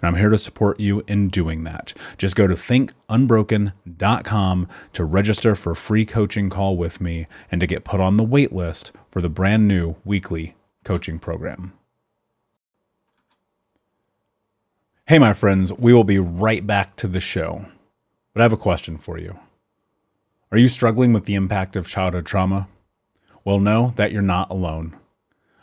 and I'm here to support you in doing that. Just go to thinkunbroken.com to register for a free coaching call with me and to get put on the wait list for the brand new weekly coaching program. Hey, my friends, we will be right back to the show. But I have a question for you. Are you struggling with the impact of childhood trauma? Well, know that you're not alone.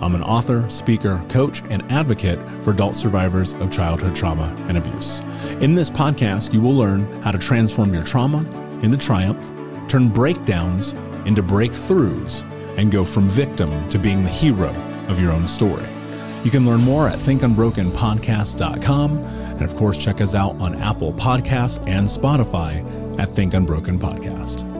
I'm an author, speaker, coach, and advocate for adult survivors of childhood trauma and abuse. In this podcast, you will learn how to transform your trauma into triumph, turn breakdowns into breakthroughs, and go from victim to being the hero of your own story. You can learn more at thinkunbrokenpodcast.com, and of course, check us out on Apple Podcasts and Spotify at Think Unbroken Podcast.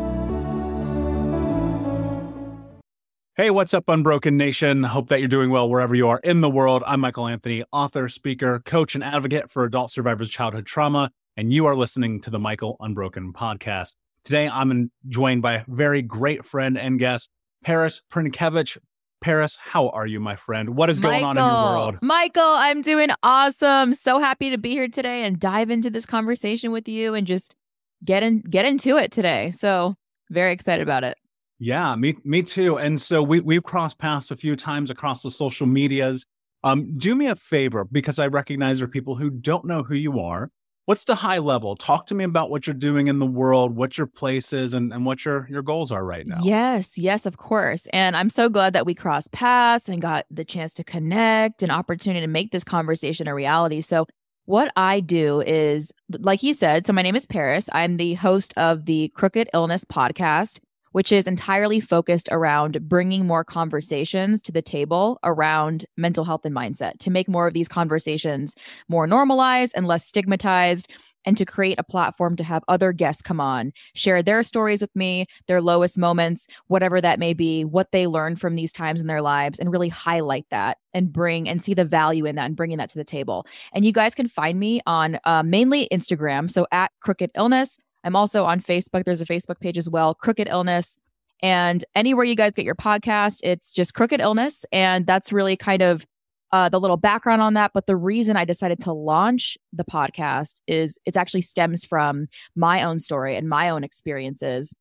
Hey, what's up, Unbroken Nation? Hope that you're doing well wherever you are in the world. I'm Michael Anthony, author, speaker, coach, and advocate for adult survivors of childhood trauma, and you are listening to the Michael Unbroken podcast. Today, I'm joined by a very great friend and guest, Paris Prynkiewicz. Paris, how are you, my friend? What is going Michael, on in your world? Michael, I'm doing awesome. So happy to be here today and dive into this conversation with you and just get in get into it today. So very excited about it. Yeah, me me too. And so we we've crossed paths a few times across the social medias. Um, do me a favor because I recognize there are people who don't know who you are. What's the high level? Talk to me about what you're doing in the world, what your place is, and, and what your, your goals are right now. Yes, yes, of course. And I'm so glad that we crossed paths and got the chance to connect, an opportunity to make this conversation a reality. So what I do is, like he said, so my name is Paris. I'm the host of the Crooked Illness podcast which is entirely focused around bringing more conversations to the table around mental health and mindset to make more of these conversations more normalized and less stigmatized and to create a platform to have other guests come on, share their stories with me, their lowest moments, whatever that may be, what they learned from these times in their lives, and really highlight that and bring and see the value in that and bringing that to the table. And you guys can find me on uh, mainly Instagram, so at Crooked Illness. I'm also on Facebook. There's a Facebook page as well, Crooked Illness. And anywhere you guys get your podcast, it's just Crooked Illness. And that's really kind of uh, the little background on that. But the reason I decided to launch the podcast is it actually stems from my own story and my own experiences.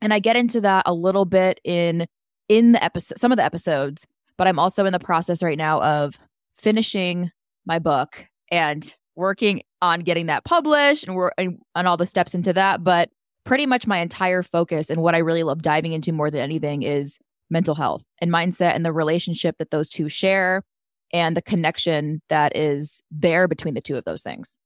And I get into that a little bit in in the episode some of the episodes, but I'm also in the process right now of finishing my book and working on getting that published and, we're, and all the steps into that. But pretty much my entire focus and what I really love diving into more than anything is mental health and mindset and the relationship that those two share and the connection that is there between the two of those things.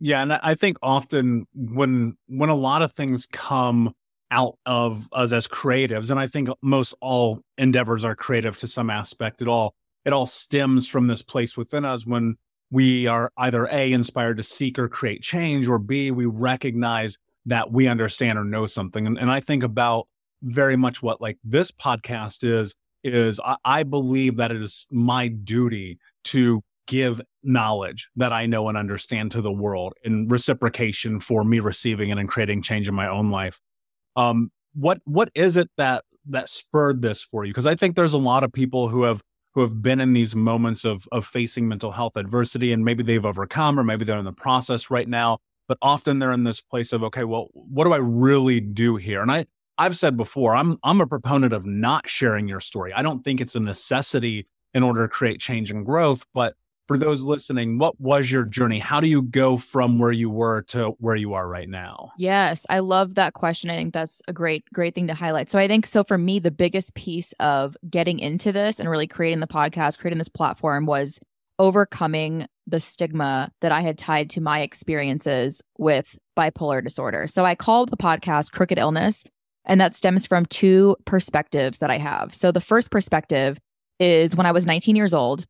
Yeah, and I think often when when a lot of things come out of us as creatives, and I think most all endeavors are creative to some aspect. It all it all stems from this place within us when we are either a inspired to seek or create change, or b we recognize that we understand or know something. And, and I think about very much what like this podcast is is I, I believe that it is my duty to give knowledge that I know and understand to the world in reciprocation for me receiving it and creating change in my own life. Um, what what is it that that spurred this for you? Because I think there's a lot of people who have who have been in these moments of of facing mental health adversity and maybe they've overcome or maybe they're in the process right now. But often they're in this place of okay, well, what do I really do here? And I I've said before, I'm I'm a proponent of not sharing your story. I don't think it's a necessity in order to create change and growth, but for those listening, what was your journey? How do you go from where you were to where you are right now? Yes, I love that question. I think that's a great, great thing to highlight. So I think so for me, the biggest piece of getting into this and really creating the podcast, creating this platform was overcoming the stigma that I had tied to my experiences with bipolar disorder. So I called the podcast Crooked Illness and that stems from two perspectives that I have. So the first perspective is when I was 19 years old,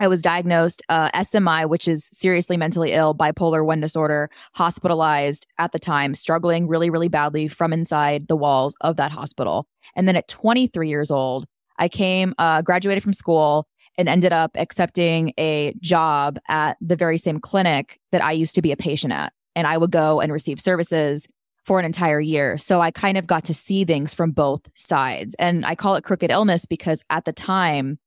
I was diagnosed uh, SMI, which is seriously mentally ill, bipolar one disorder, hospitalized at the time, struggling really, really badly from inside the walls of that hospital. And then at 23 years old, I came, uh, graduated from school, and ended up accepting a job at the very same clinic that I used to be a patient at. And I would go and receive services for an entire year. So I kind of got to see things from both sides. And I call it crooked illness because at the time,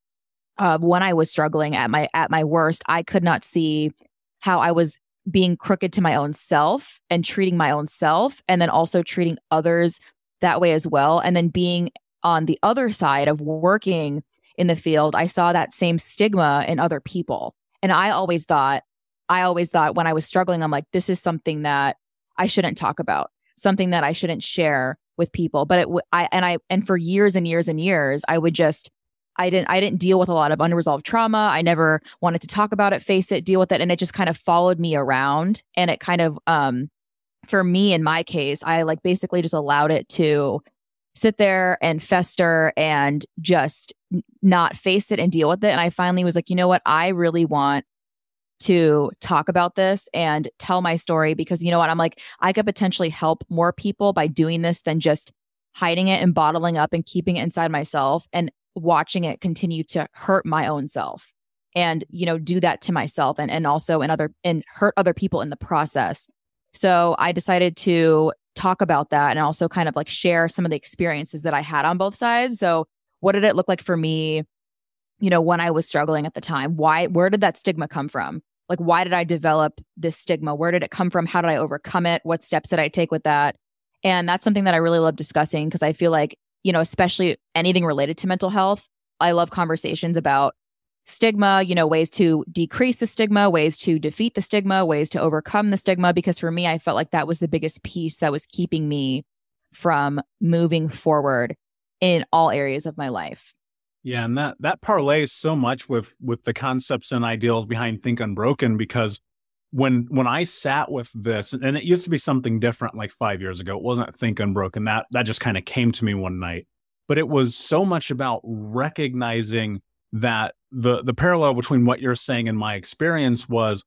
uh, when I was struggling at my at my worst, I could not see how I was being crooked to my own self and treating my own self, and then also treating others that way as well. And then being on the other side of working in the field, I saw that same stigma in other people. And I always thought, I always thought when I was struggling, I'm like, this is something that I shouldn't talk about something that I shouldn't share with people. But it, I, and I, and for years and years and years, I would just, I didn't, I didn't deal with a lot of unresolved trauma. I never wanted to talk about it, face it, deal with it. And it just kind of followed me around. And it kind of, um, for me, in my case, I like basically just allowed it to sit there and fester and just not face it and deal with it. And I finally was like, you know what? I really want to talk about this and tell my story because you know what? I'm like, I could potentially help more people by doing this than just hiding it and bottling up and keeping it inside myself and watching it continue to hurt my own self and you know do that to myself and and also in other and hurt other people in the process. So i decided to talk about that and also kind of like share some of the experiences that i had on both sides. So what did it look like for me you know when i was struggling at the time? Why where did that stigma come from? Like why did i develop this stigma? Where did it come from? How did i overcome it? What steps did i take with that? And that's something that i really love discussing because i feel like you know especially anything related to mental health i love conversations about stigma you know ways to decrease the stigma ways to defeat the stigma ways to overcome the stigma because for me i felt like that was the biggest piece that was keeping me from moving forward in all areas of my life. Yeah, and that that parlays so much with with the concepts and ideals behind Think Unbroken because when when I sat with this, and it used to be something different like five years ago. It wasn't Think Unbroken. That that just kind of came to me one night. But it was so much about recognizing that the the parallel between what you're saying and my experience was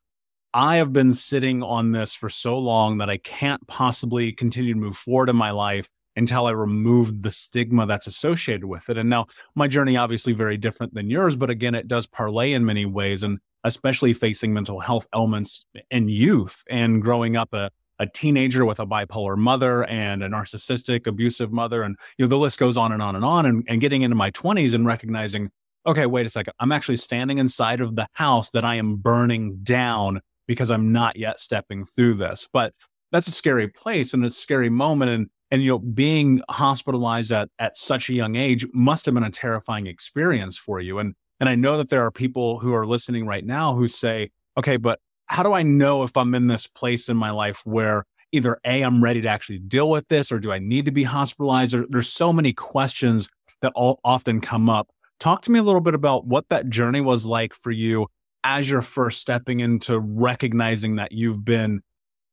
I have been sitting on this for so long that I can't possibly continue to move forward in my life until I remove the stigma that's associated with it. And now my journey obviously very different than yours, but again, it does parlay in many ways and especially facing mental health elements in youth and growing up a, a teenager with a bipolar mother and a narcissistic abusive mother. And, you know, the list goes on and on and on and, and getting into my twenties and recognizing, okay, wait a second. I'm actually standing inside of the house that I am burning down because I'm not yet stepping through this. But that's a scary place and a scary moment. And and you know being hospitalized at at such a young age must have been a terrifying experience for you and and i know that there are people who are listening right now who say okay but how do i know if i'm in this place in my life where either a i'm ready to actually deal with this or do i need to be hospitalized or, there's so many questions that all often come up talk to me a little bit about what that journey was like for you as you're first stepping into recognizing that you've been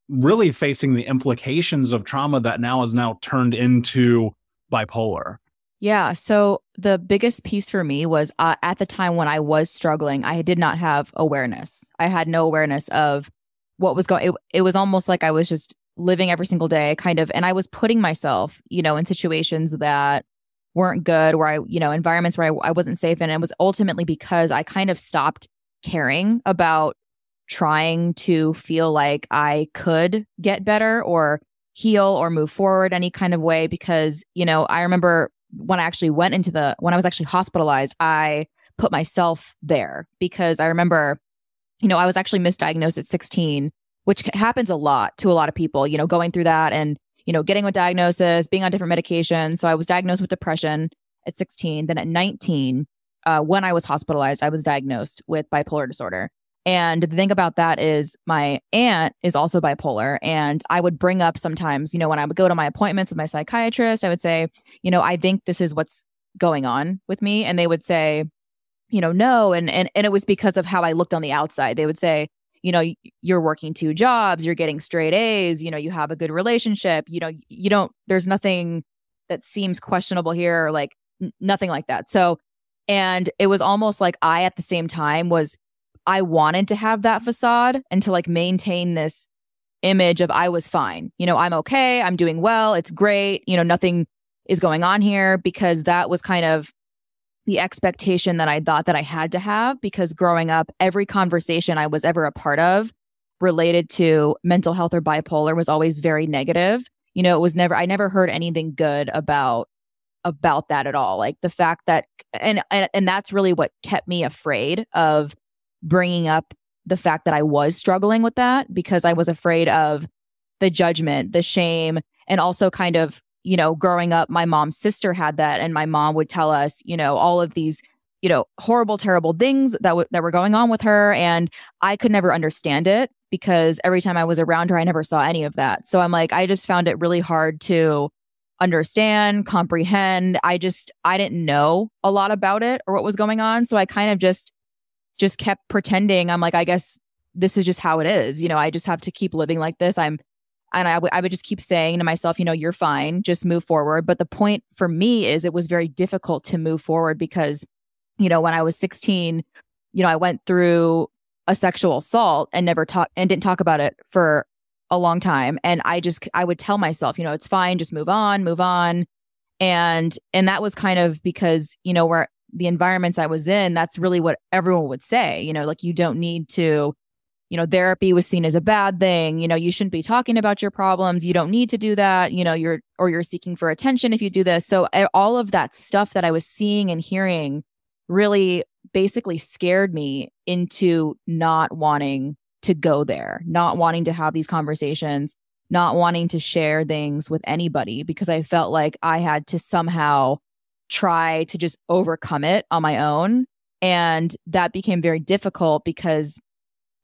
really facing the implications of trauma that now is now turned into bipolar. Yeah. So the biggest piece for me was uh, at the time when I was struggling, I did not have awareness. I had no awareness of what was going. It, it was almost like I was just living every single day, kind of, and I was putting myself, you know, in situations that weren't good, where I, you know, environments where I, I wasn't safe, and it was ultimately because I kind of stopped caring about trying to feel like I could get better or heal or move forward any kind of way because, you know, I remember when I actually went into the, when I was actually hospitalized, I put myself there because I remember, you know, I was actually misdiagnosed at 16, which happens a lot to a lot of people, you know, going through that and, you know, getting a diagnosis, being on different medications. So I was diagnosed with depression at 16. Then at 19, uh, when I was hospitalized, I was diagnosed with bipolar disorder. And the thing about that is my aunt is also bipolar. And I would bring up sometimes, you know, when I would go to my appointments with my psychiatrist, I would say, you know, I think this is what's going on with me. And they would say, you know, no. And and and it was because of how I looked on the outside. They would say, you know, you're working two jobs, you're getting straight A's, you know, you have a good relationship, you know, you don't, there's nothing that seems questionable here, like n- nothing like that. So, and it was almost like I at the same time was I wanted to have that facade and to like maintain this image of I was fine. You know, I'm okay, I'm doing well, it's great, you know, nothing is going on here because that was kind of the expectation that I thought that I had to have because growing up, every conversation I was ever a part of related to mental health or bipolar was always very negative. You know, it was never I never heard anything good about about that at all. Like the fact that and and, and that's really what kept me afraid of bringing up the fact that I was struggling with that because I was afraid of the judgment, the shame, and also kind of, you know, growing up, my mom's sister had that. And my mom would tell us, you know, all of these, you know, horrible, terrible things that, w- that were going on with her. And I could never understand it because every time I was around her, I never saw any of that. So I'm like, I just found it really hard to understand, comprehend. I just, I didn't know a lot about it or what was going on. So I kind of just, just kept pretending I'm like, I guess this is just how it is. You know, I just have to keep living like this. I'm, and I, w- I would just keep saying to myself, you know, you're fine, just move forward. But the point for me is it was very difficult to move forward because, you know, when I was 16, you know, I went through a sexual assault and never talked and didn't talk about it for a long time. And I just, I would tell myself, you know, it's fine, just move on, move on. And, and that was kind of because, you know, where the environments I was in, that's really what everyone would say. You know, like you don't need to, you know, therapy was seen as a bad thing. You know, you shouldn't be talking about your problems. You don't need to do that. You know, you're, or you're seeking for attention if you do this. So all of that stuff that I was seeing and hearing really basically scared me into not wanting to go there, not wanting to have these conversations, not wanting to share things with anybody because I felt like I had to somehow try to just overcome it on my own. And that became very difficult because,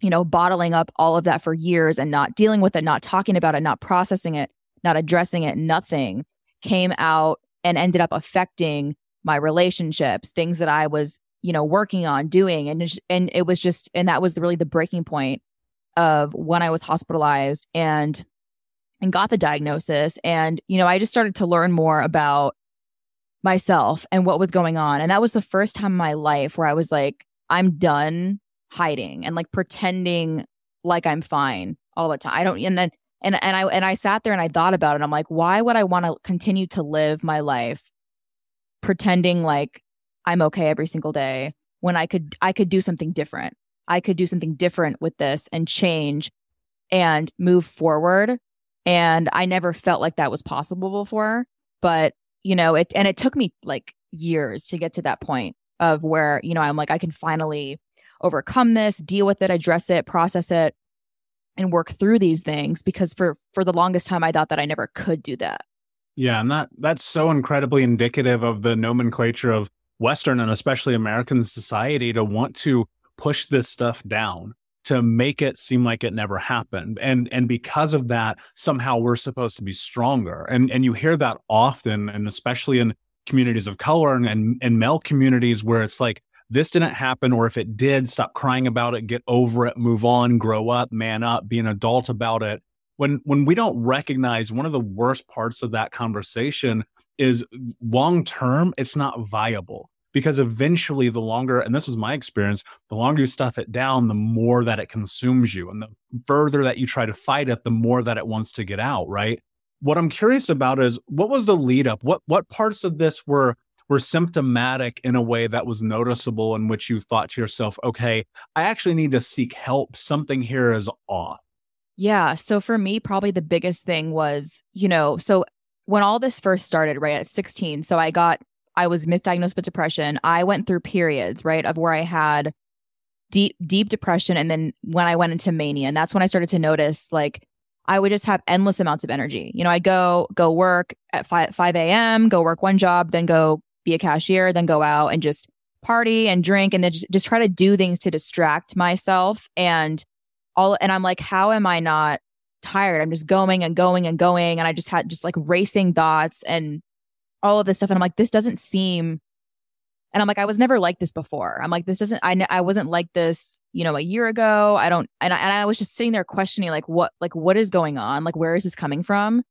you know, bottling up all of that for years and not dealing with it, not talking about it, not processing it, not addressing it, nothing came out and ended up affecting my relationships, things that I was, you know, working on doing. And, and it was just, and that was really the breaking point of when I was hospitalized and, and got the diagnosis. And, you know, I just started to learn more about myself and what was going on. And that was the first time in my life where I was like, I'm done hiding and like pretending like I'm fine all the time. I don't and then and and I and I sat there and I thought about it. I'm like, why would I want to continue to live my life pretending like I'm okay every single day when I could I could do something different. I could do something different with this and change and move forward. And I never felt like that was possible before. But, you know, it and it took me like years to get to that point of where, you know, I'm like, I can finally overcome this, deal with it, address it, process it, and work through these things because for for the longest time I thought that I never could do that. Yeah, and that that's so incredibly indicative of the nomenclature of Western and especially American society to want to push this stuff down to make it seem like it never happened. And and because of that somehow we're supposed to be stronger. And and you hear that often and especially in communities of color and and, and male communities where it's like this didn't happen or if it did stop crying about it get over it move on grow up man up be an adult about it. When when we don't recognize one of the worst parts of that conversation is long term it's not viable because eventually the longer and this was my experience the longer you stuff it down the more that it consumes you and the further that you try to fight it the more that it wants to get out right? What i'm curious about is what was the lead up? What what parts of this were were symptomatic in a way that was noticeable in which you thought to yourself okay i actually need to seek help. Something here is off. Yeah. So for me, probably the biggest thing was, you know, so when all this first started, right at 16, so I got, I was misdiagnosed with depression. I went through periods, right, of where I had deep, deep depression. And then when I went into mania, and that's when I started to notice like, I would just have endless amounts of energy. You know, I'd go go work at 5, 5 a.m., go work one job, then go be a cashier, then go out and just party and drink and then just, just try to do things to distract myself. And all and I'm like, how am I not tired? I'm just going and going and going. And I just had just like racing thoughts and all of this stuff. And I'm like, this doesn't seem and I'm like, I was never like this before. I'm like, this doesn't, I, I wasn't like this, you know, a year ago. I don't, and I, and I was just sitting there questioning, like, what, like, what is going on? Like, where is this coming from?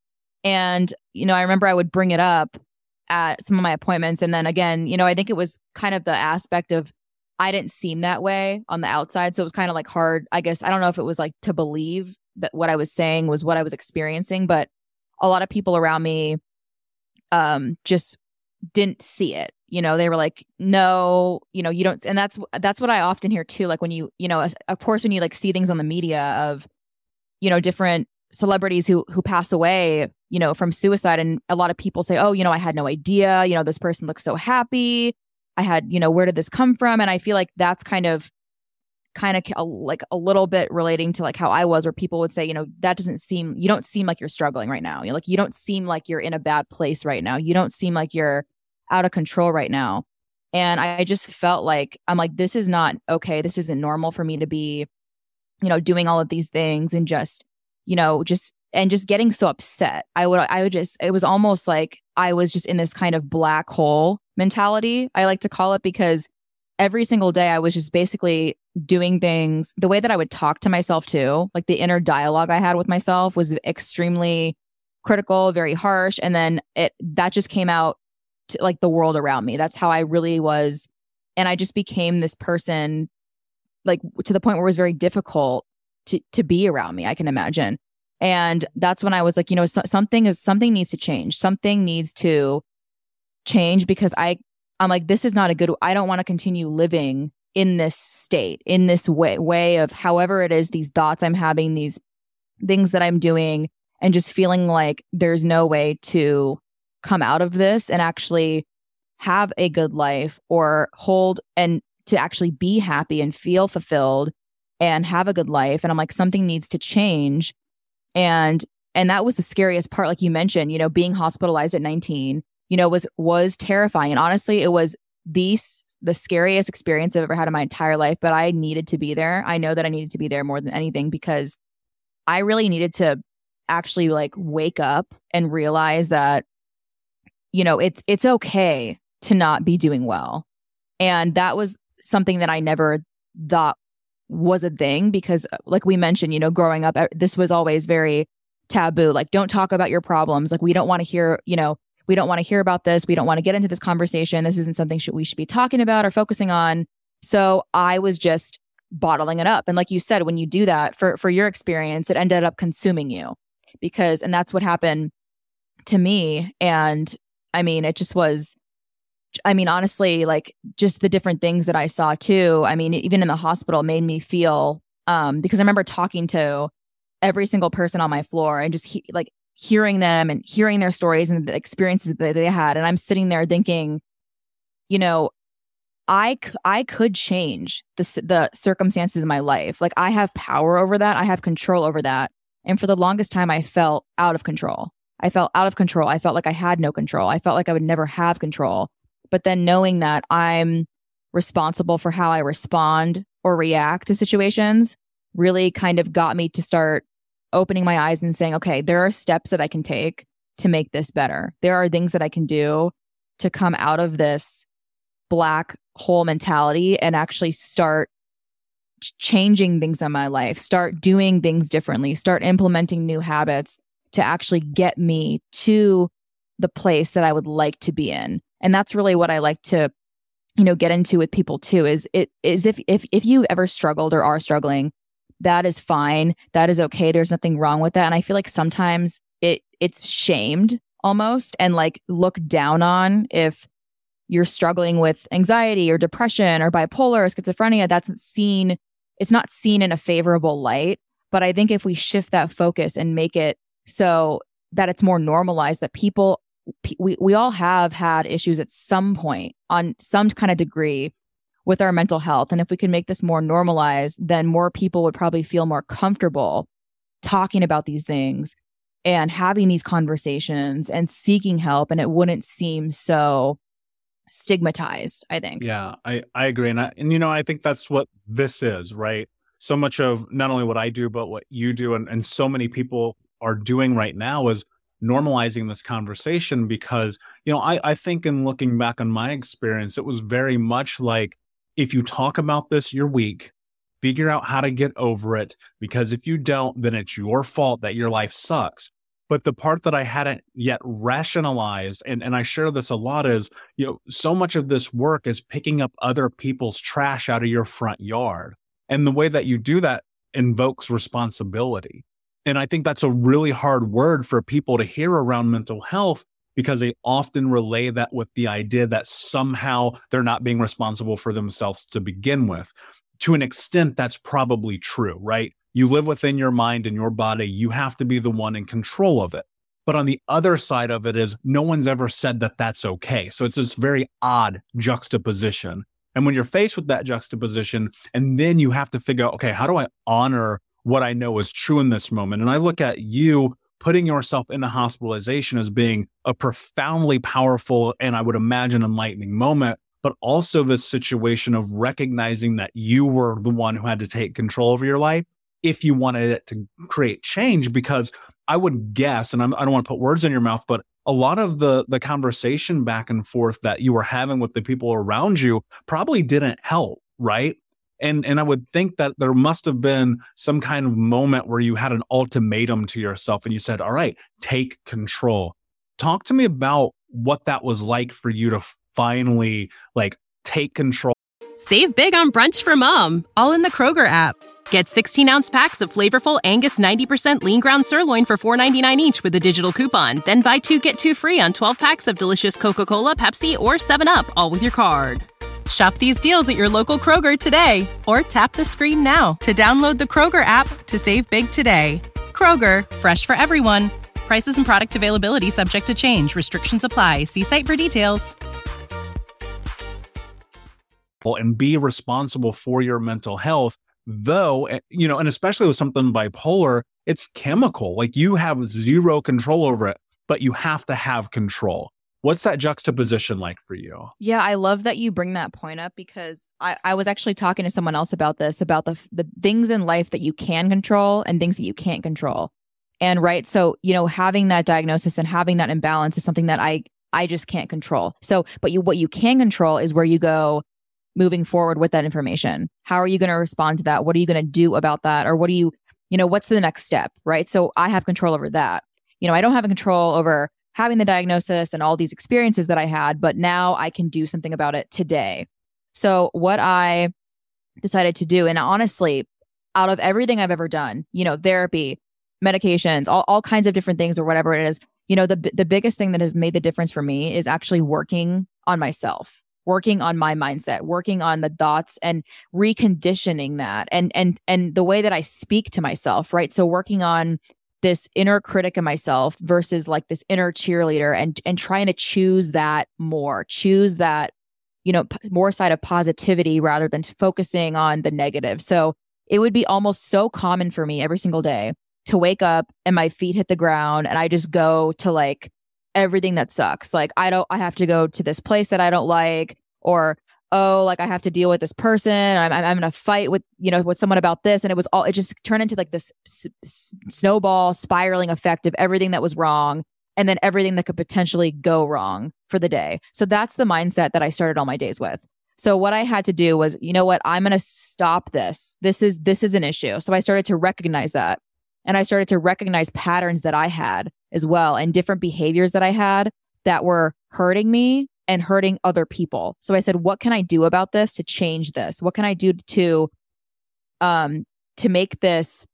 And, you know, I remember I would bring it up at some of my appointments. And then again, you know, I think it was kind of the aspect of I didn't seem that way on the outside. So it was kind of like hard. I guess I don't know if it was like to believe that what I was saying was what I was experiencing, but a lot of people around me um just didn't see it. You know, they were like, "No, you know, you don't." And that's that's what I often hear too. Like when you, you know, of course, when you like see things on the media of, you know, different celebrities who who pass away, you know, from suicide, and a lot of people say, "Oh, you know, I had no idea. You know, this person looks so happy. I had, you know, where did this come from? And I feel like that's kind of kind of like a little bit relating to like how I was where people would say, you know, that doesn't seem you don't seem like you're struggling right now. You're like you don't seem like you're in a bad place right now. You don't seem like you're out of control right now. And I just felt like I'm like this is not okay. This isn't normal for me to be you know doing all of these things and just you know just and just getting so upset. I would I would just it was almost like I was just in this kind of black hole mentality, I like to call it, because every single day I was just basically doing things the way that I would talk to myself too. Like the inner dialogue I had with myself was extremely critical, very harsh. And then it that just came out to like the world around me. That's how I really was. And I just became this person like to the point where it was very difficult to to be around me, I can imagine. And that's when I was like, you know, so, something is something needs to change. Something needs to change because I I'm like this is not a good I don't want to continue living in this state, in this way way of however it is these thoughts I'm having, these things that I'm doing and just feeling like there's no way to come out of this and actually have a good life or hold and to actually be happy and feel fulfilled and have a good life. And I'm like something needs to change. And and that was the scariest part like you mentioned you know being hospitalized at 19 you know was was terrifying. And honestly it was the the scariest experience i've ever had in my entire life but i needed to be there. I know that i needed to be there more than anything because i really needed to actually like wake up and realize that you know it's it's okay to not be doing well. And that was something that i never thought was a thing because uh, like we mentioned you know growing up this was always very taboo. Like don't talk about your problems. Like we don't want to hear you know we don't want to hear about this we don't want to get into this conversation this isn't something we should be talking about or focusing on so i was just bottling it up. And like you said, when you do that for for your experience, it ended up consuming you because and that's what happened to me. And I mean, it just was I mean, honestly, like just the different things that I saw too. I mean, even in the hospital made me feel um because I remember talking to every single person on my floor and just he, like hearing them and hearing their stories and the experiences that they had and I'm sitting there thinking, you know, I I could change the the circumstances in my life. Like I have power over that. I have control over that. And for the longest time I felt out of control. I felt out of control. I felt like I had no control. I felt like I would never have control. But then knowing that I'm responsible for how I respond or react to situations really kind of got me to start opening my eyes and saying, okay, there are steps that I can take to make this better. There are things that I can do to come out of this black hole mentality and actually start changing things in my life, start doing things differently, start implementing new habits to actually get me to the place that I would like to be in. And that's really what I like to you know get into with people too is it is if if if you ever struggled or are struggling that is fine. That is okay. There's nothing wrong with that. And i feel like sometimes it it's shamed almost and like looked down on if you're struggling with anxiety or depression or bipolar or schizophrenia. That's seen it's not seen in a favorable light. But i think if we shift that focus and make it so that it's more normalized that people we, we all have had issues at some point on some kind of degree with our mental health. And if we can make this more normalized then more people would probably feel more comfortable talking about these things and having these conversations and seeking help. And it wouldn't seem so stigmatized i think. Yeah i i agree. And I, and you know i think that's what this is right? So much of not only what i do but what you do and, and so many people are doing right now is normalizing this conversation because you know I, I think in looking back on my experience it was very much like if you talk about this you're weak. Figure out how to get over it because if you don't then it's your fault that your life sucks. But the part that i hadn't yet rationalized and, and i share this a lot is you know so much of this work is picking up other people's trash out of your front yard. And the way that you do that invokes responsibility. And I think that's a really hard word for people to hear around mental health because they often relay that with the idea that somehow they're not being responsible for themselves to begin with. To an extent, that's probably true, right? You live within your mind and your body. You have to be the one in control of it. But on the other side of it is no one's ever said that that's okay. So it's this very odd juxtaposition. And when you're faced with that juxtaposition, and then you have to figure out, okay, how do I honor what I know is true in this moment. And I look at you putting yourself in the hospitalization as being a profoundly powerful and I would imagine enlightening moment, but also this situation of recognizing that you were the one who had to take control over your life if you wanted it to create change. Because I would guess, and I'm, I do not want to put words in your mouth, but a lot of the the conversation back and forth that you were having with the people around you probably didn't help, right? And and i would think that there must have been some kind of moment where you had an ultimatum to yourself and you said all right take control. Talk to me about what that was like for you to finally like take control. Save big on brunch for mom all in the kroger app. Get 16 ounce packs of flavorful angus 90% lean ground sirloin for 4.99 each with a digital coupon. Then buy two get two free on 12 packs of delicious coca-cola pepsi or 7up all with your card Shop these deals at your local Kroger today or tap the screen now to download the Kroger app to save big today. Kroger, fresh for everyone. Prices and product availability subject to change. Restrictions apply. See site for details. And be responsible for your mental health, though, eh, you know, and especially with something bipolar, it's chemical. Like you have zero control over it, but you have to have control. What's that juxtaposition like for you? Yeah, I love that you bring that point up because I, I was actually talking to someone else about this, about the the things in life that you can control and things that you can't control. And right, so you know, having that diagnosis and having that imbalance is something that I I just can't control. So, but you what you can control is where you go moving forward with that information. How are you going to respond to that? What are you going to do about that? Or what do you, you know, what's the next step? Right. So I have control over that. You know, I don't have control over having the diagnosis and all these experiences that I had, but now I can do something about it today. So, what I decided to do. And honestly, out of everything I've ever done, you know, therapy, medications, all, all kinds of different things or whatever it is, you know, the the biggest thing that has made the difference for me is actually working on myself, working on my mindset, working on the thoughts and reconditioning that and and and the way that I speak to myself, right? So working on this inner critic of myself versus like this inner cheerleader and and trying to choose that more, choose that you know, p- more side of positivity rather than focusing on the negative. So it would be almost so common for me every single day to wake up and my feet hit the ground and I just go to like everything that sucks. Like I don't I have to go to this place that I don't like or oh like I have to deal with this person. I'm I'm, going to fight with you know with someone about this and it was all it just turned into like this s- s- snowball spiraling effect of everything that was wrong and then everything that could potentially go wrong for the day. So that's the mindset that I started all my days with. So what I had to do was, you know what, I'm going to stop this. This is this is an issue. So I started to recognize that. And I started to recognize patterns that I had as well and different behaviors that I had that were hurting me and hurting other people. So I said, what can I do about this to change this? What can I do to um to make this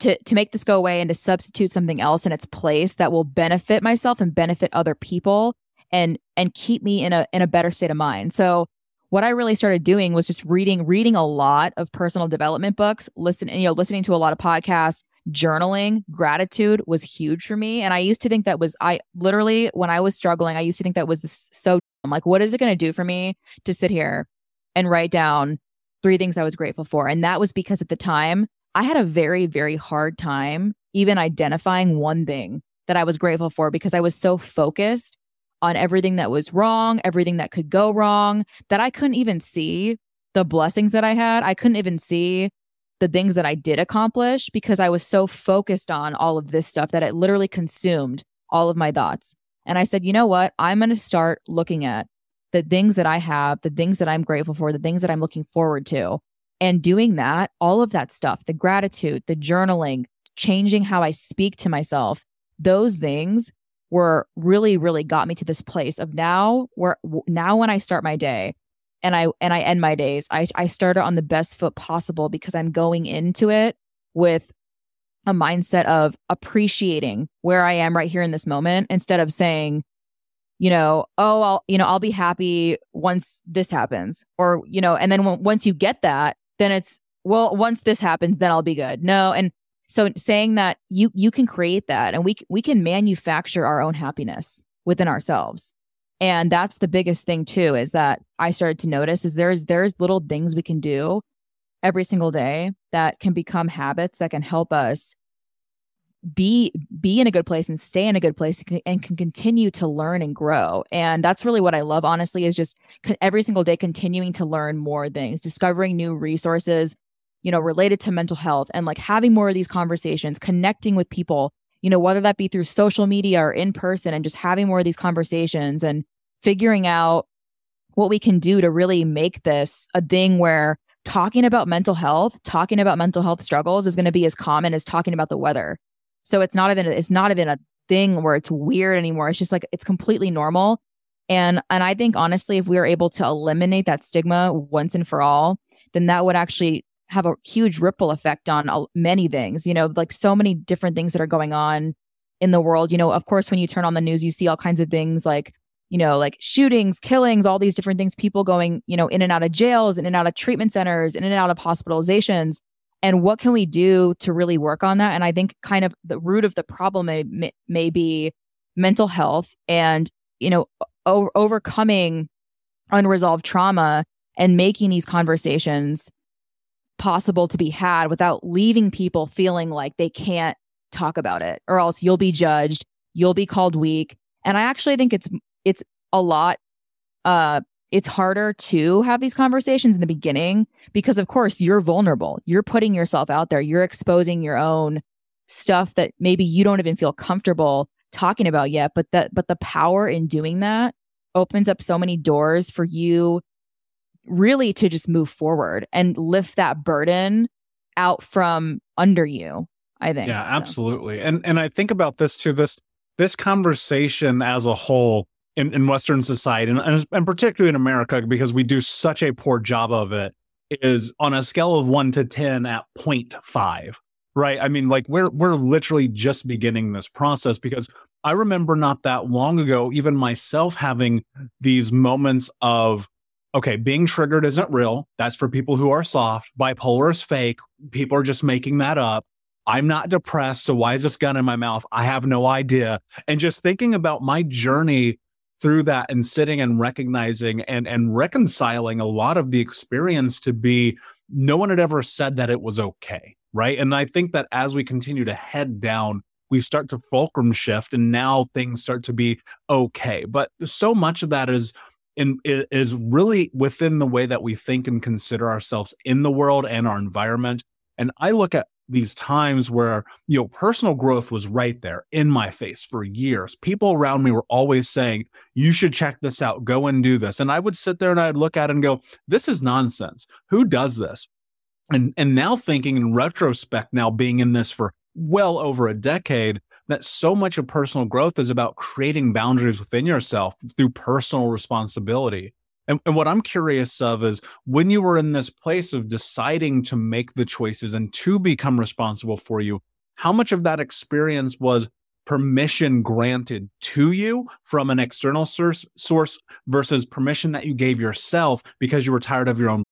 to to make this go away and to substitute something else in its place that will benefit myself and benefit other people and and keep me in a in a better state of mind. So what I really started doing was just reading reading a lot of personal development books, listening you know listening to a lot of podcasts, journaling, gratitude was huge for me and I used to think that was I literally when I was struggling, I used to think that was this, so I'm like what is it going to do for me to sit here and write down three things I was grateful for? And that was because at the time I had a very, very hard time even identifying one thing that I was grateful for because I was so focused on everything that was wrong, everything that could go wrong, that I couldn't even see the blessings that I had. I couldn't even see the things that I did accomplish because I was so focused on all of this stuff that it literally consumed all of my thoughts. And I said, you know what? I'm going to start looking at the things that I have, the things that I'm grateful for, the things that I'm looking forward to. And doing that, all of that stuff, the gratitude, the journaling, changing how I speak to myself, those things were really, really got me to this place of now where now when I start my day and I and I end my days, I I start on the best foot possible because I'm going into it with a mindset of appreciating where I am right here in this moment instead of saying, you know, oh, I'll, you know, I'll be happy once this happens, or you know, and then w- once you get that, then it's well once this happens then i'll be good. No and so saying that you you can create that and we we can manufacture our own happiness within ourselves and that's the biggest thing too is that i started to notice is there's there's little things we can do every single day that can become habits that can help us be be in a good place and stay in a good place and can continue to learn and grow. And that's really what i love honestly is just every single day continuing to learn more things discovering new resources you know related to mental health and like having more of these conversations connecting with people you know whether that be through social media or in person and just having more of these conversations and figuring out what we can do to really make this a thing where talking about mental health talking about mental health struggles is going to be as common as talking about the weather so it's not even it's not even a thing where it's weird anymore. It's just like it's completely normal. And and I think honestly, if we were able to eliminate that stigma once and for all, then that would actually have a huge ripple effect on many things. You know, like so many different things that are going on in the world. You know, of course, when you turn on the news, you see all kinds of things like you know, like shootings, killings, all these different things, people going, you know, in and out of jails, in and out of treatment centers, in and out of hospitalizations and what can we do to really work on that and i think kind of the root of the problem may, may be mental health and you know o- overcoming unresolved trauma and making these conversations possible to be had without leaving people feeling like they can't talk about it or else you'll be judged you'll be called weak. And i actually think it's it's a lot uh it's harder to have these conversations in the beginning because of course you're vulnerable. You're putting yourself out there. You're exposing your own stuff that maybe you don't even feel comfortable talking about yet but that but the power in doing that opens up so many doors for you really to just move forward and lift that burden out from under you i think yeah so. absolutely and and i think about this too this this conversation as a whole in, in Western society, and, and particularly in America, because we do such a poor job of it, is on a scale of one to 10 at 0.5, right? I mean, like we're, we're literally just beginning this process because I remember not that long ago, even myself having these moments of, okay, being triggered isn't real. That's for people who are soft. Bipolar is fake. People are just making that up. I'm not depressed. So why is this gun in my mouth? I have no idea. And just thinking about my journey through that and sitting and recognizing and and reconciling a lot of the experience to be no one had ever said that it was okay right and i think that as we continue to head down we start to fulcrum shift and now things start to be okay but so much of that is in is really within the way that we think and consider ourselves in the world and our environment. And i look at these times where you know personal growth was right there in my face for years. People around me were always saying you should check this out. Go and do this. And i would sit there and i'd look at it and go this is nonsense. Who does this? And and now thinking in retrospect now being in this for well over a decade that so much of personal growth is about creating boundaries within yourself through personal responsibility and, and, what I'm curious of is when you were in this place of deciding to make the choices and to become responsible for you, how much of that experience was permission granted to you from an external source, source versus permission that you gave yourself because you were tired of your own?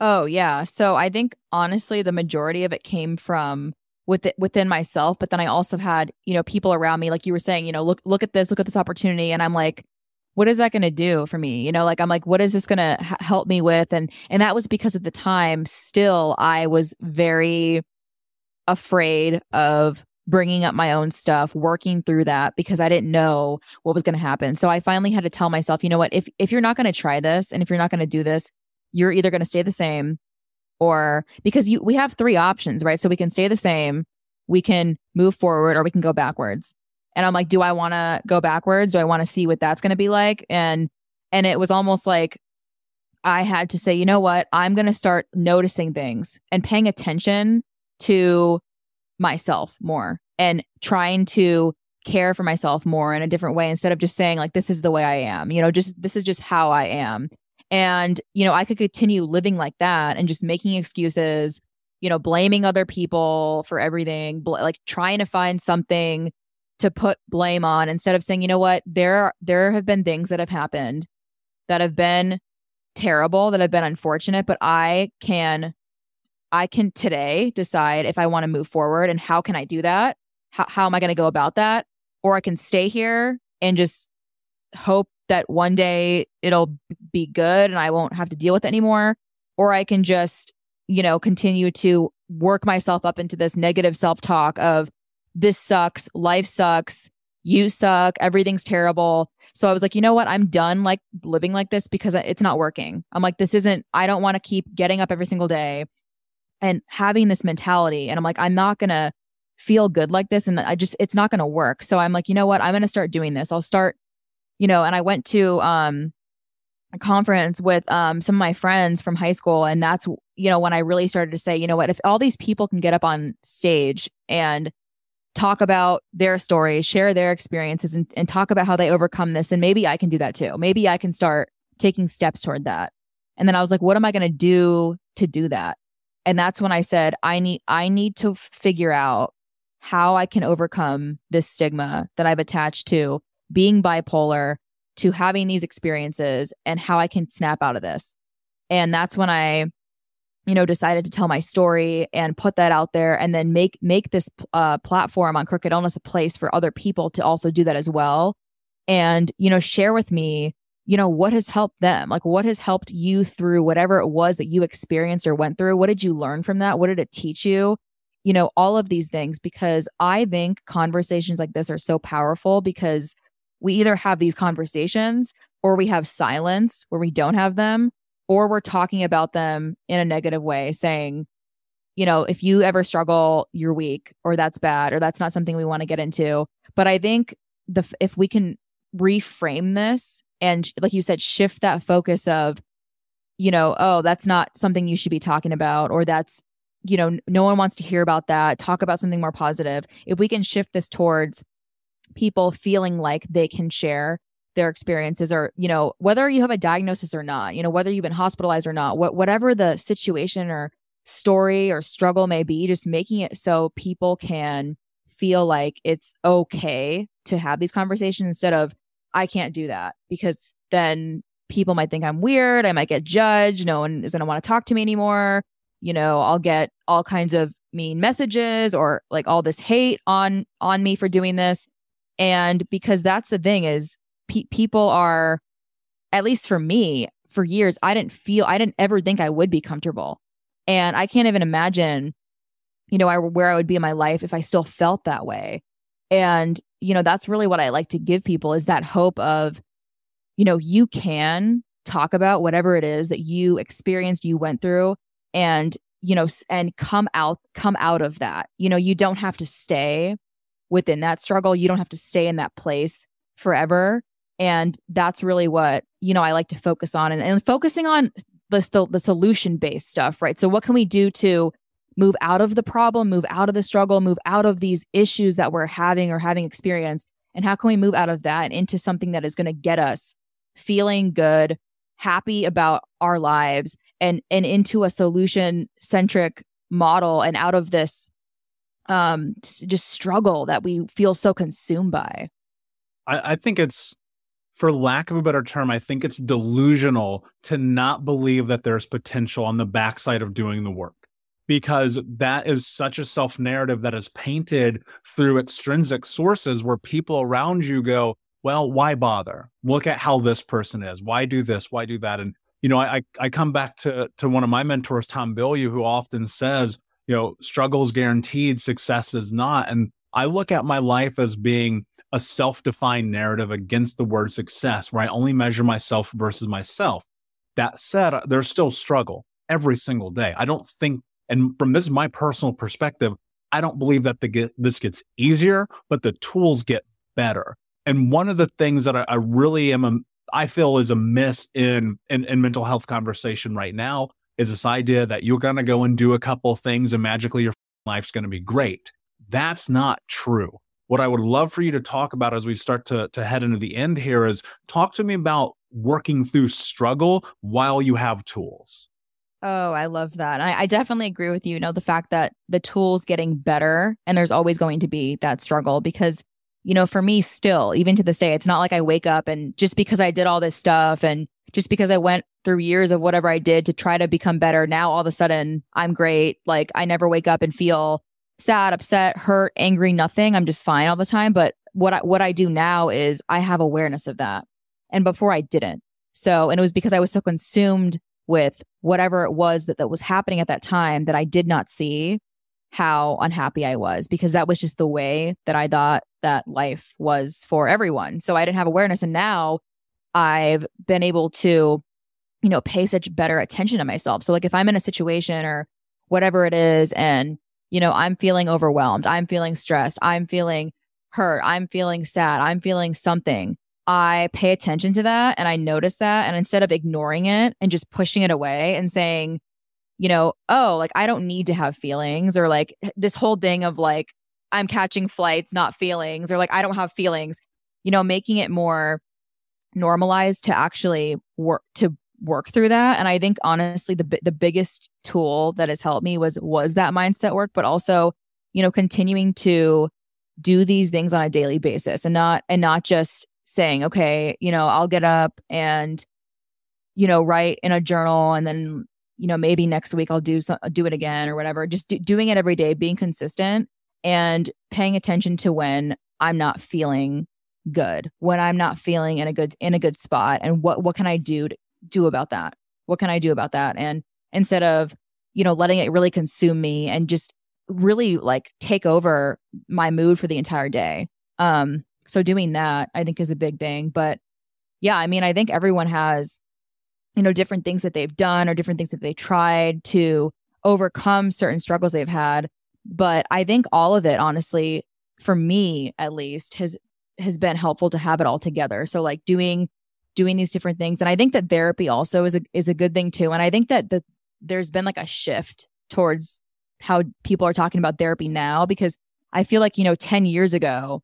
Oh, yeah. So I think honestly, the majority of it came from within within myself but then i also had you know people around me like you were saying you know look look at this look at this opportunity and i'm like what is that going to do for me? You know like i'm like what is this going to h- help me with? And and that was because at the time still i was very afraid of bringing up my own stuff working through that because i didn't know what was going to happen. So i finally had to tell myself you know what? If if you're not going to try this and if you're not going to do this you're either going to stay the same or because you we have three options right so we can stay the same we can move forward or we can go backwards and I'm like, do I want to go backwards? Do I want to see what that's going to be like? And and it was almost like I had to say, you know what? I'm going to start noticing things and paying attention to myself more and trying to care for myself more in a different way instead of just saying like this is the way I am. You know, just this is just how I am. And you know, I could continue living like that and just making excuses, you know, blaming other people for everything, bl- like trying to find something to put blame on instead of saying, you know what, there there have been things that have happened that have been terrible, that have been unfortunate, but I can I can today decide if I want to move forward and how can I do that? How how am I going to go about that? Or I can stay here and just hope that one day it'll be good and I won't have to deal with it anymore. Or I can just, you know, continue to work myself up into this negative self talk of this sucks, life sucks, you suck, everything's terrible. So I was like, you know what? I'm done like living like this because it's not working. I'm like, this isn't, I don't want to keep getting up every single day and having this mentality. And I'm like, I'm not going to feel good like this. And I just, it's not going to work. So I'm like, you know what? I'm going to start doing this. I'll start, you know, and I went to, um, a conference with um, some of my friends from high school and that's you know when i really started to say you know what if all these people can get up on stage and talk about their stories, share their experiences, and, and talk about how they overcome this. And maybe I can do that too. Maybe I can start taking steps toward that. And then I was like, what am I going to do to do that? And that's when I said, I need, I need to figure out how I can overcome this stigma that I've attached to being bipolar, to having these experiences, and how I can snap out of this. And that's when I you know decided to tell my story and put that out there and then make make this uh, platform on crooked illness a place for other people to also do that as well. And you know share with me you know what has helped them? Like what has helped you through whatever it was that you experienced or went through? What did you learn from that? What did it teach you? You know all of these things because i think conversations like this are so powerful because we either have these conversations or we have silence where we don't have them or we're talking about them in a negative way, saying, you know, if you ever struggle, you're weak, or that's bad, or that's not something we want to get into. But I think the if we can reframe this and, like you said, shift that focus of, you know, oh, that's not something you should be talking about, or that's, you know, no one wants to hear about that. Talk about something more positive. If we can shift this towards people feeling like they can share their experiences or you know whether you have a diagnosis or not you know whether you've been hospitalized or not what whatever the situation or story or struggle may be just making it so people can feel like it's okay to have these conversations instead of I can't do that because then people might think I'm weird I might get judged no one is going to want to talk to me anymore you know I'll get all kinds of mean messages or like all this hate on on me for doing this and because that's the thing is pe- people are, at least for me, for years, I didn't feel, I didn't ever think I would be comfortable. And I can't even imagine, you know, I, where I would be in my life if I still felt that way. And, you know, that's really what I like to give people is that hope of, you know, you can talk about whatever it is that you experienced, you went through, and, you know, and come out, come out of that. You know, you don't have to stay within that struggle. You don't have to stay in that place forever. And that's really what, you know, I like to focus on and, and focusing on the, the, the solution based stuff, right? So, what can we do to move out of the problem, move out of the struggle, move out of these issues that we're having or having experienced? And how can we move out of that and into something that is going to get us feeling good, happy about our lives, and, and into a solution centric model and out of this um just struggle that we feel so consumed by I, I, think it's for lack of a better term, I think it's delusional to not believe that there's potential on the backside of doing the work because that is such a self narrative that is painted through extrinsic sources where people around you go, well, why bother? Look at how this person is. Why do this? Why do that? And, you know, I, I come back to, to one of my mentors, Tom Bilyeu, who often says, you know, struggles guaranteed, success is not. And I look at my life as being a self defined narrative against the word success where I only measure myself versus myself. That said, there's still struggle every single day. I don't think, and from this is my personal perspective, I don't believe that get, this gets easier, but the tools get better. And one of the things that I, I really am, a, I feel is a miss in, in, in mental health conversation right now is this idea that you're going to go and do a couple things and magically your life's going to be great. That's not true what I would love for you to talk about as we start to, to head into the end here is talk to me about working through struggle while you have tools. Oh, I love that. I, I, definitely agree with you. You know, the fact that the tools getting better and there's always going to be that struggle because, you know, for me still, even to this day, it's not like I wake up and just because I did all this stuff and just because I went through years of whatever I did to try to become better, now all of a sudden I'm great. Like I never wake up and feel sad, upset, hurt, angry, nothing. I'm just fine all the time. But what I, what I do now is I have awareness of that. And before I didn't. So, and it was because I was so consumed with whatever it was that, that was happening at that time that I did not see how unhappy I was because that was just the way that I thought that life was for everyone. So I didn't have awareness. And now I've been able to, you know, pay such better attention to myself. So like if I'm in a situation or whatever it is and you know, I'm feeling overwhelmed. I'm feeling stressed. I'm feeling hurt. I'm feeling sad. I'm feeling something. I pay attention to that and I notice that. And instead of ignoring it and just pushing it away and saying, you know, oh, like I don't need to have feelings or like this whole thing of like, I'm catching flights, not feelings, or like I don't have feelings, you know, making it more normalized to actually work to work through that. And i think honestly the the biggest tool that has helped me was was that mindset work but also you know continuing to do these things on a daily basis and not and not just saying okay you know i'll get up and you know write in a journal and then you know maybe next week i'll do some do it again or whatever. Just do, doing it every day being consistent and paying attention to when i'm not feeling good when i'm not feeling in a good in a good spot and what what can i do to, do about that? What can I do about that? And instead of, you know, letting it really consume me and just really like take over my mood for the entire day. Um, so doing that I think is a big thing. But yeah, I mean, I think everyone has, you know, different things that they've done or different things that they tried to overcome certain struggles they've had. But I think all of it, honestly, for me at least, has has been helpful to have it all together. So like doing doing these different things. And I think that therapy also is a is a good thing too. And I think that the, there's been like a shift towards how people are talking about therapy now because I feel like, you know, 10 years ago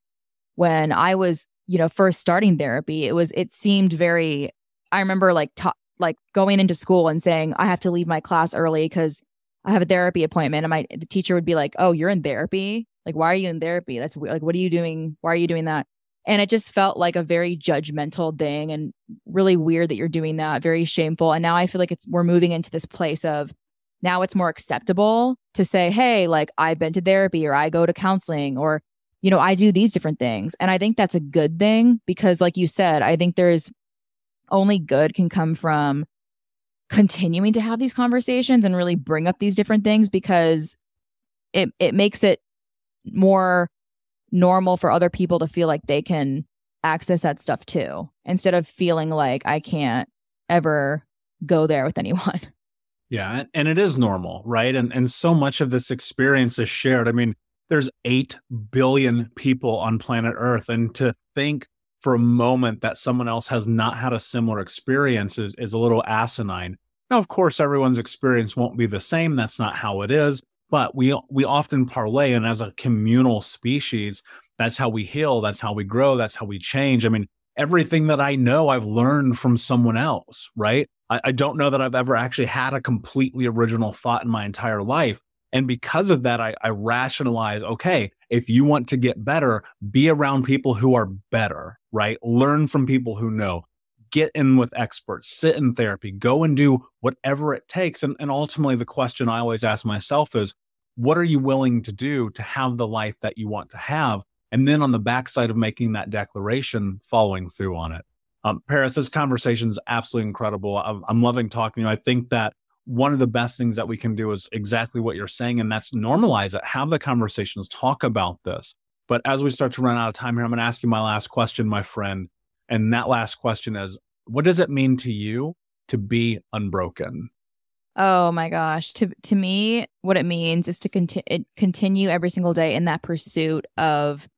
when I was you know, first starting therapy, it was it seemed very I remember like ta- like going into school and saying I have to leave my class early because I have a therapy appointment, and my the teacher would be like, "Oh, you're in therapy? Like, why are you in therapy? That's like, what are you doing? Why are you doing that?" And it just felt like a very judgmental thing and really weird that you're doing that, very shameful. And now I feel like it's we're moving into this place of now it's more acceptable to say, "Hey, like I've been to therapy or I go to counseling or you know, I do these different things." And I think that's a good thing because like you said, I think there's only good can come from continuing to have these conversations and really bring up these different things because it it makes it more normal for other people to feel like they can access that stuff too instead of feeling like I can't ever go there with anyone. Yeah, and it is normal, right? And and so much of this experience is shared. I mean, there's 8 billion people on planet Earth and to think for a moment that someone else has not had a similar experience is, is a little asinine. Now, of course, everyone's experience won't be the same. That's not how it is. But we we often parlay, and as a communal species, that's how we heal. That's how we grow. That's how we change. I mean, everything that I know, I've learned from someone else, right? I, I don't know that I've ever actually had a completely original thought in my entire life. And because of that, I, I rationalize okay, if you want to get better, be around people who are better, right? Learn from people who know, get in with experts, sit in therapy, go and do whatever it takes. And, and ultimately, the question I always ask myself is, what are you willing to do to have the life that you want to have? And then on the backside of making that declaration, following through on it. Um, Paris, this conversation is absolutely incredible. I'm, I'm loving talking to you. I think that one of the best things that we can do is exactly what you're saying, and that's normalize it, have the conversations, talk about this. But as we start to run out of time here, I'm going to ask you my last question, my friend. And that last question is what does it mean to you to be unbroken? Oh my gosh. To to me, what it means is to conti- continue every single day in that pursuit of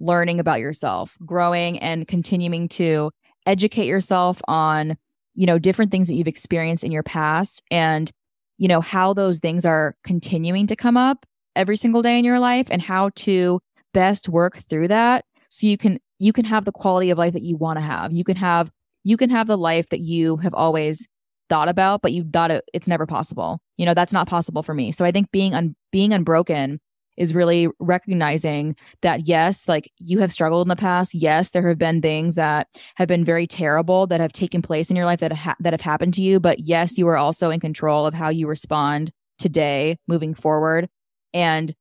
learning about yourself, growing and continuing to educate yourself on you know, different things that you've experienced in your past and, you know, how those things are continuing to come up every single day in your life and how to best work through that so you can you can have the quality of life that you want to have. You can have you can have the life that you have always thought about, but you thought it, it's never possible. You know, that's not possible for me. So I think being un, being unbroken is really recognizing that yes, like you have struggled in the past. Yes, there have been things that have been very terrible that have taken place in your life that ha- that have happened to you, but yes, you are also in control of how you respond today moving forward and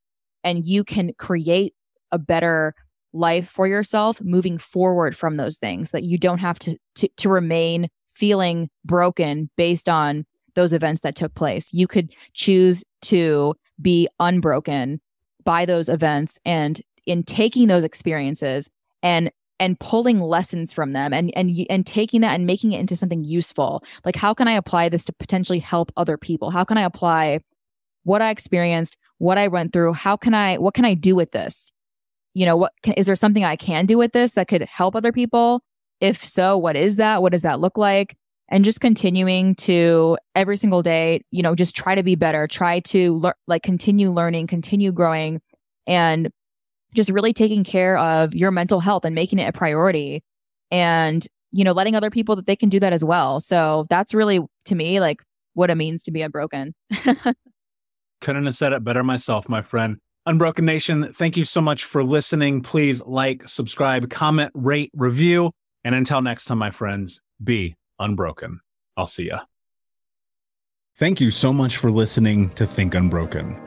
and you can create a better life for yourself moving forward from those things that you don't have to to, to remain feeling broken based on those events that took place. You could choose to be unbroken by those events and in taking those experiences and and pulling lessons from them and and and taking that and making it into something useful. Like how can i apply this to potentially help other people? How can i apply what i experienced what i went through? How can i what can i do with this you know what can, is there something i can do with this that could help other people if so what is that what does that look like and just continuing to every single day, you know, just try to be better, try to like continue learning, continue growing, and just really taking care of your mental health and making it a priority and, you know, letting other people that they can do that as well. So that's really, to me, like what it means to be unbroken. Couldn't have said it better myself, my friend. Unbroken Nation, thank you so much for listening. Please like, subscribe, comment, rate, review. And until next time, my friends, be unbroken. I'll see ya. Thank you so much for listening to Think Unbroken.